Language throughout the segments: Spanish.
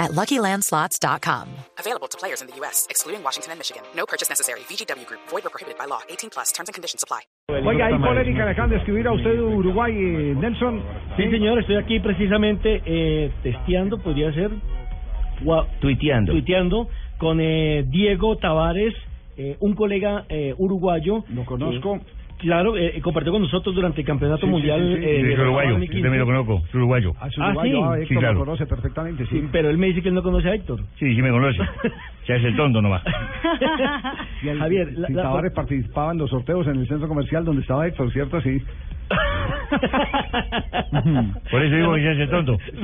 at LuckyLandSlots.com. Available to players in the U.S., excluding Washington and Michigan. No purchase necessary. VGW Group. Void or prohibited by law. 18 plus. Terms and conditions apply. Oiga, hay polémica, le acaban de escribir a usted de Uruguay, eh, Nelson. Sí, señor, estoy aquí precisamente eh, testeando, podría ser. Gua- Tuiteando. Tuiteando con eh, Diego Tavares, eh, un colega eh, uruguayo. Lo conozco. Eh, claro, eh, compartió con nosotros durante el Campeonato Sí, Mundial. sí, sí. eh, de es uruguayo, Miami yo también lo 15. conozco, es uruguayo. Ah, uruguayo, sí. ah, Sí, Héctor claro. lo conoce perfectamente, sí. Sí, pero él me dice que él no conoce a Héctor. Sí, sí me conoce. Se hace el tonto nomás. Y el- Javier, la- si la- Tavares participaba en los sorteos en el centro comercial donde estaba Héctor, ¿cierto? Sí. Por eso digo que se tonto. Sí.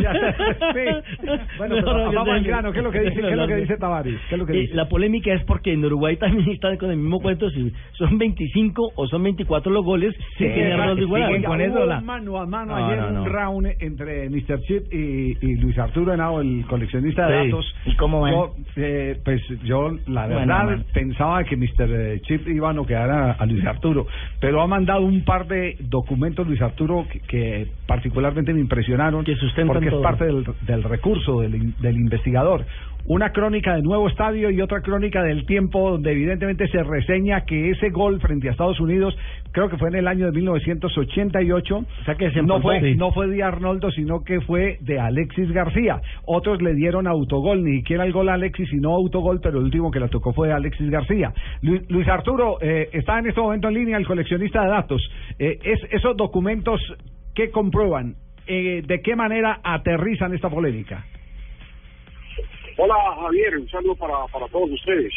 Bueno, pero vamos al grano, ¿qué es lo que dice, qué es lo que dice Tavares? ¿Qué es lo que Eh, dice? La polémica es porque en Uruguay también están con el mismo cuento, si son 25 o son 24 los goles que tiene Arnoldo Iguodala. Oiga, con hubo eso, la- mano a mano No, ayer, no, no. un round entre Mr. Chip y, y Luis Arturo Henao, el coleccionista de Sí. datos. ¿Y cómo van? Yo, eh, pues yo, la Bueno, verdad, man. pensaba que Mr. Chip iba a noquear a, a Luis Arturo, pero ha mandado un par de documentos Luis Arturo que, que particularmente me impresionaron, Que porque todo. es parte del, del recurso del investigador. Una crónica de nuevo estadio y otra crónica del tiempo donde evidentemente se reseña que ese gol frente a Estados Unidos, creo que fue en el año de 1988, O sea que se no fue, Sí. no fue de Arnoldo, sino que fue de Alexis García. Otros le dieron autogol, ni siquiera el gol a Alexis, sino autogol, pero el último que la tocó fue Alexis García. Lu- Luis Arturo eh, está en este momento en línea, el coleccionista de datos. Eh, es, esos documentos, ¿qué comprueban? Eh, ¿De qué manera aterrizan esta polémica? Hola Javier, un saludo para, para todos ustedes.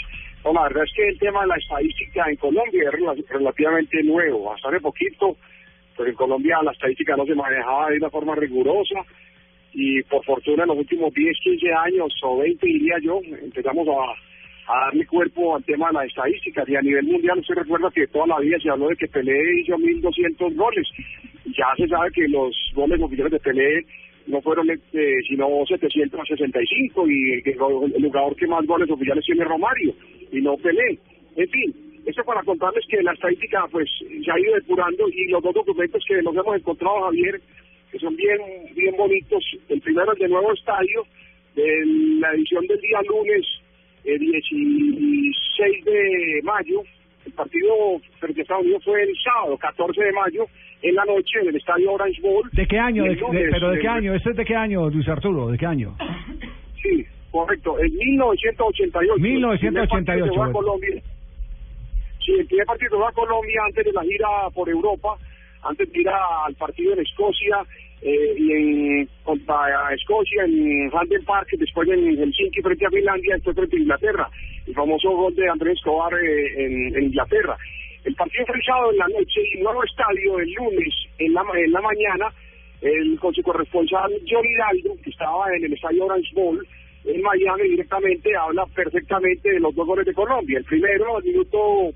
No, la verdad es que el tema de la estadística en Colombia es rela- relativamente nuevo. Hasta hace poquito, pues en Colombia la estadística no se manejaba de una forma rigurosa y por fortuna en los últimos 10, 15 años o 20 diría yo, empezamos a, a darle cuerpo al tema de las estadísticas y a nivel mundial usted recuerda que toda la vida se habló de que Pelé hizo 1.200 goles. Ya se sabe que los goles oficiales de Pelé no fueron este, sino 765 y que lo- el jugador que más goles oficiales tiene Romario y no Pelé. En fin, esto para contarles que la estadística pues se ha ido depurando y los dos documentos que nos hemos encontrado Javier que son bien bien bonitos. El primero es de nuevo estadio de la edición del día lunes eh, 16 de mayo. El partido frente a Estados Unidos fue el sábado 14 de mayo en la noche en el estadio Orange Bowl. ¿De qué año? De- ¿Pero de qué año? ¿Este es de qué año, Luis Arturo? ¿De qué año? Sí, correcto. En 1988. El primer partido 1988, llegó a bueno. Colombia. Sí, el primer partido llegó a Colombia antes de la gira por Europa, antes de ir al partido en Escocia eh, y en, contra Escocia en Hampden Park, después en Helsinki frente a Finlandia, después frente a Inglaterra. El famoso gol de Andrés Escobar eh, en, Inglaterra. El partido sábado en la noche y nuevo estadio el lunes en la, en la mañana el, con su corresponsal Johnny Hidalgo, que estaba en el estadio Orange Bowl en Miami directamente, habla perfectamente de los dos goles de Colombia. El primero, al minuto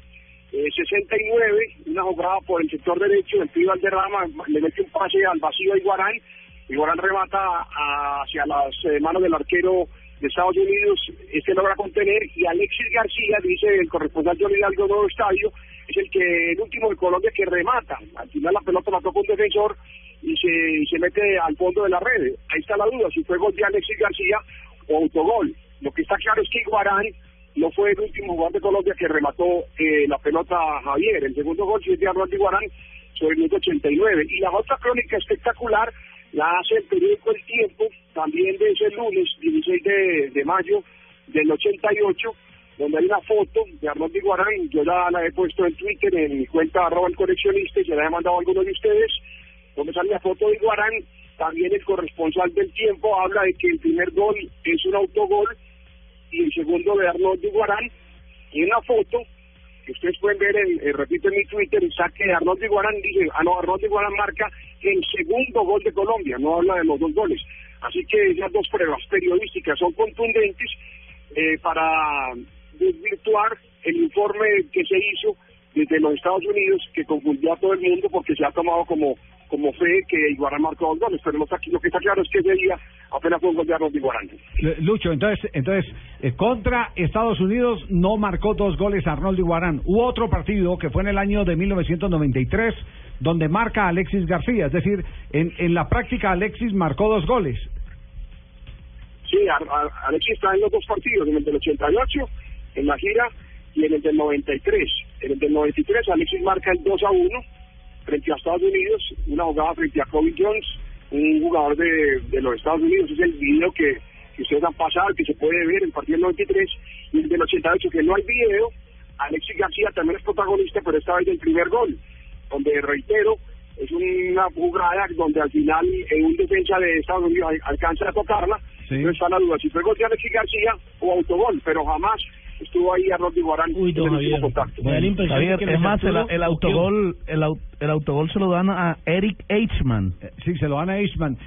eh, 69, una jugada por el sector derecho, el pibe Valderrama le mete un pase al vacío a Iguarán, Iguarán remata hacia las eh, manos del arquero de Estados Unidos, este logra contener y Alexis García, dice el corresponsal Johnny Hidalgo Nuevo Estadio, es el que el último de Colombia que remata. Al final la pelota la toca un defensor y se, y se mete al fondo de la red. Ahí está la duda, si fue gol de Alexis García o autogol. Lo que está claro es que Iguarán no fue el último jugador de Colombia que remató eh, la pelota a Javier. El segundo gol es de Arnoldo Iguarán sobre el minuto 89. Y la otra crónica espectacular la hace el periódico El Tiempo, también de ese lunes 16 de, mayo del 88, donde hay una foto de Arnoldo Iguarán. Yo la, la he puesto en Twitter, en mi cuenta arroba el coleccionista, y se la he mandado a algunos de ustedes, donde sale la foto de Iguarán. También el corresponsal del Tiempo habla de que el primer gol es un autogol y el segundo de Arnoldo Iguarán. Y una foto que ustedes pueden ver, en, eh, repito en mi Twitter, saque de Arnoldo Iguarán, dice, ah no, Arnoldo Iguarán marca el segundo gol de Colombia, no habla de los dos goles. Así que esas dos pruebas periodísticas son contundentes eh, para desvirtuar el informe que se hizo desde los Estados Unidos que confundió a todo el mundo porque se ha tomado como como fe que Iguarán marcó dos goles, pero está, lo que está claro es que ese día apenas fue un gol de Arnold Iguarán. Lucho, entonces, entonces eh, contra Estados Unidos no marcó dos goles Arnoldo Iguarán. Hubo otro partido que fue en el año de 1993 donde marca Alexis García, es decir, en, en la práctica Alexis marcó dos goles. Sí, Alexis está en los dos partidos, en el del 88, en la gira, y en el del 93. En el del 93 Alexis marca el 2 a 1 frente a Estados Unidos, una jugada frente a Kobe Jones, un jugador de, de los Estados Unidos. Es el video que, que ustedes han pasado, que se puede ver en partido del 93 y el del 88, que no hay video. Alexis García también es protagonista, pero esta vez del primer gol, donde reitero, es una jugada donde al final eh, un defensa de Estados Unidos al- alcanza a tocarla. Sí. No está la duda si fue gol de Alexis García o autogol, pero jamás estuvo ahí Arnold Iguarán Uy, don en el Javier. contacto. Me da la impresión de Javier, que es más, el, Arturo el autogol, el, au- el autogol se lo dan a Eric Eichmann. Eh, Sí, se lo dan a.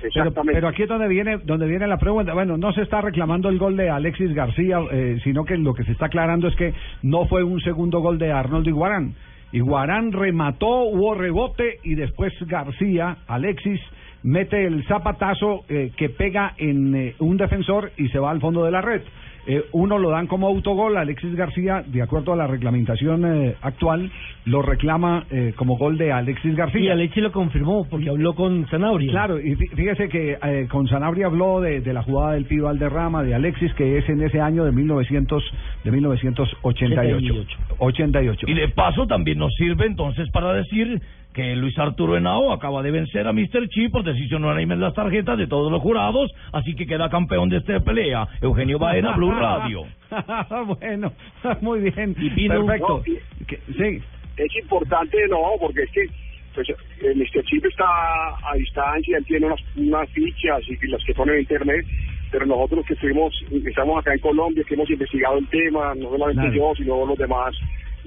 Pero, Exactamente. pero aquí es donde viene, donde viene la pregunta. Bueno, no se está reclamando el gol de Alexis García, eh, sino que lo que se está aclarando es que no fue un segundo gol de Arnoldo Iguarán. Iguarán remató, hubo rebote y después García, Alexis, mete el zapatazo eh, que pega en eh, un defensor y se va al fondo de la red. Eh, uno lo dan como autogol, Alexis García, de acuerdo a la reglamentación eh, actual, lo reclama eh, como gol de Alexis García. Y Alexis lo confirmó porque habló con Zanabria. Claro, y fí- fíjese que eh, con Sanabria habló de, de la jugada del Pío Valderrama, de Alexis, que es en ese año de 1900, de 1988. 88. Y de paso también nos sirve entonces para decir que Luis Arturo Henao acaba de vencer a Mr. Chi por decisión unánime en las tarjetas de todos los jurados, así que queda campeón de esta pelea. Eugenio Baena, Blue Radio. bueno, muy bien. Y Pino- Perfecto. No, y- Que- sí, es importante, no, porque es que pues, el Mr. Chip está a distancia, él tiene unas, unas fichas y las que pone en internet, pero nosotros que estuvimos, estamos acá en Colombia, que hemos investigado el tema, no solamente Claro. yo, sino los demás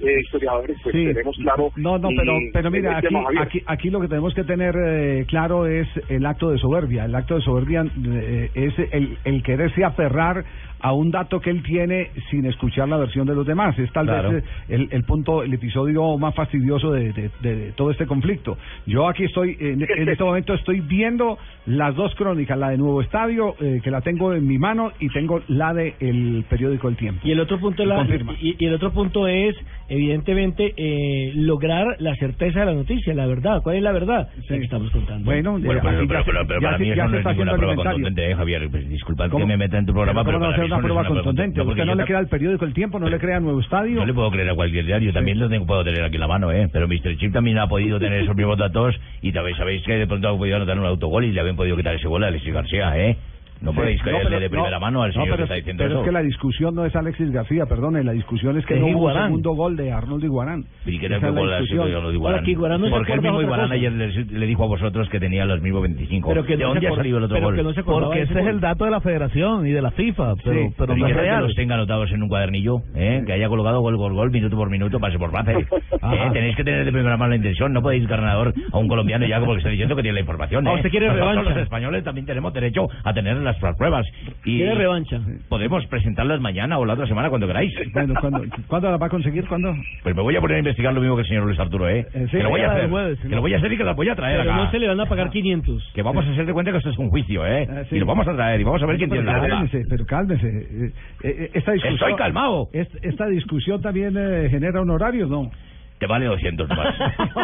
eh, historiadores, pues sí. tenemos claro. No, no, pero, pero mira, aquí, Javier. aquí, aquí lo que tenemos que tener eh, claro es el acto de soberbia. El acto de soberbia eh, es el, el quererse aferrar a un dato que él tiene sin escuchar la versión de los demás. Es tal Claro. vez eh, el, el punto, el episodio más fastidioso de, de- de- de todo este conflicto. Yo aquí estoy, en, en este momento estoy viendo las dos crónicas, la de Nuevo Estadio, eh, que la tengo en mi mano, y tengo la de el periódico El Tiempo. Y el otro punto, la- y, y el otro punto es, evidentemente, eh, lograr la certeza de la noticia, la verdad. ¿Cuál es la verdad? La que estamos contando. Bueno, Bueno, pero, pero, ya pero, pero ya para se- mí ya eso no es ninguna prueba contundente, eh, Javier. Pues, disculpad que me meta en tu programa, Pero pero, ¿cómo no para mí una no prueba contundente? ¿Usted porque no le crea al periódico El Tiempo? ¿No le crea Nuevo Estadio? Yo le puedo creer a cualquier diario, también lo tengo, puedo tener aquí en la mano, ¿eh? Pero Mr. Chip también ha podido tener esos mismos datos y también sabéis que de pronto ha podido anotar un autogol y le habían podido quitar ese gol a Alexis García, ¿eh? No Sí, podéis no, creerle pero- de primera no, mano al no, señor pero que es- está diciendo pero eso. es que la discusión no es Alexis García, perdone, la discusión es que Es no hubo Iguarán. segundo gol de Arnoldo Iguarán. Y que no es la la discusión. de que Iguarán no Porque el mismo Iguarán cosa. ayer le, le dijo a vosotros que tenía los mismos 25. Pero que ¿De no dónde ha salido el otro pero gol? que no Porque ese ese es gol. el dato de la federación y de la FIFA, pero, Sí, pero Pero no es que real. los tenga anotados en un cuadernillo, ¿eh? que haya colocado gol por gol, minuto por minuto, pase por pase. ¿eh? Tenéis que tener de primera mano la intención, no podéis ganador a un colombiano ya porque está diciendo que tiene la información. Ah, ¿eh? usted quiere Nosotros, revancha. los españoles también tenemos derecho a tener las pruebas. Y Quiere revancha. Podemos presentarlas mañana o la otra semana cuando queráis. Bueno, ¿cuándo, ¿cuándo la va a conseguir? ¿Cuándo? Pues me voy a poner a investigar lo mismo que el señor Luis Arturo, ¿eh? Eh, sí, que lo voy a hacer. jueves, que ¿no? lo voy a hacer y que las voy a traer Pero acá. no se le van a pagar 500. Que vamos a hacer de cuenta que esto es un juicio, ¿eh? Ah, sí. Y lo vamos a traer y vamos a ver quién tiene la cálmese, pero cálmese. Eh, eh, esta discusión, Estoy calmado. est- Esta discusión también eh, genera honorarios, ¿no? Te vale 200 más.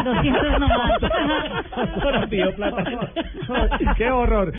200 nomás. ¡Qué horror!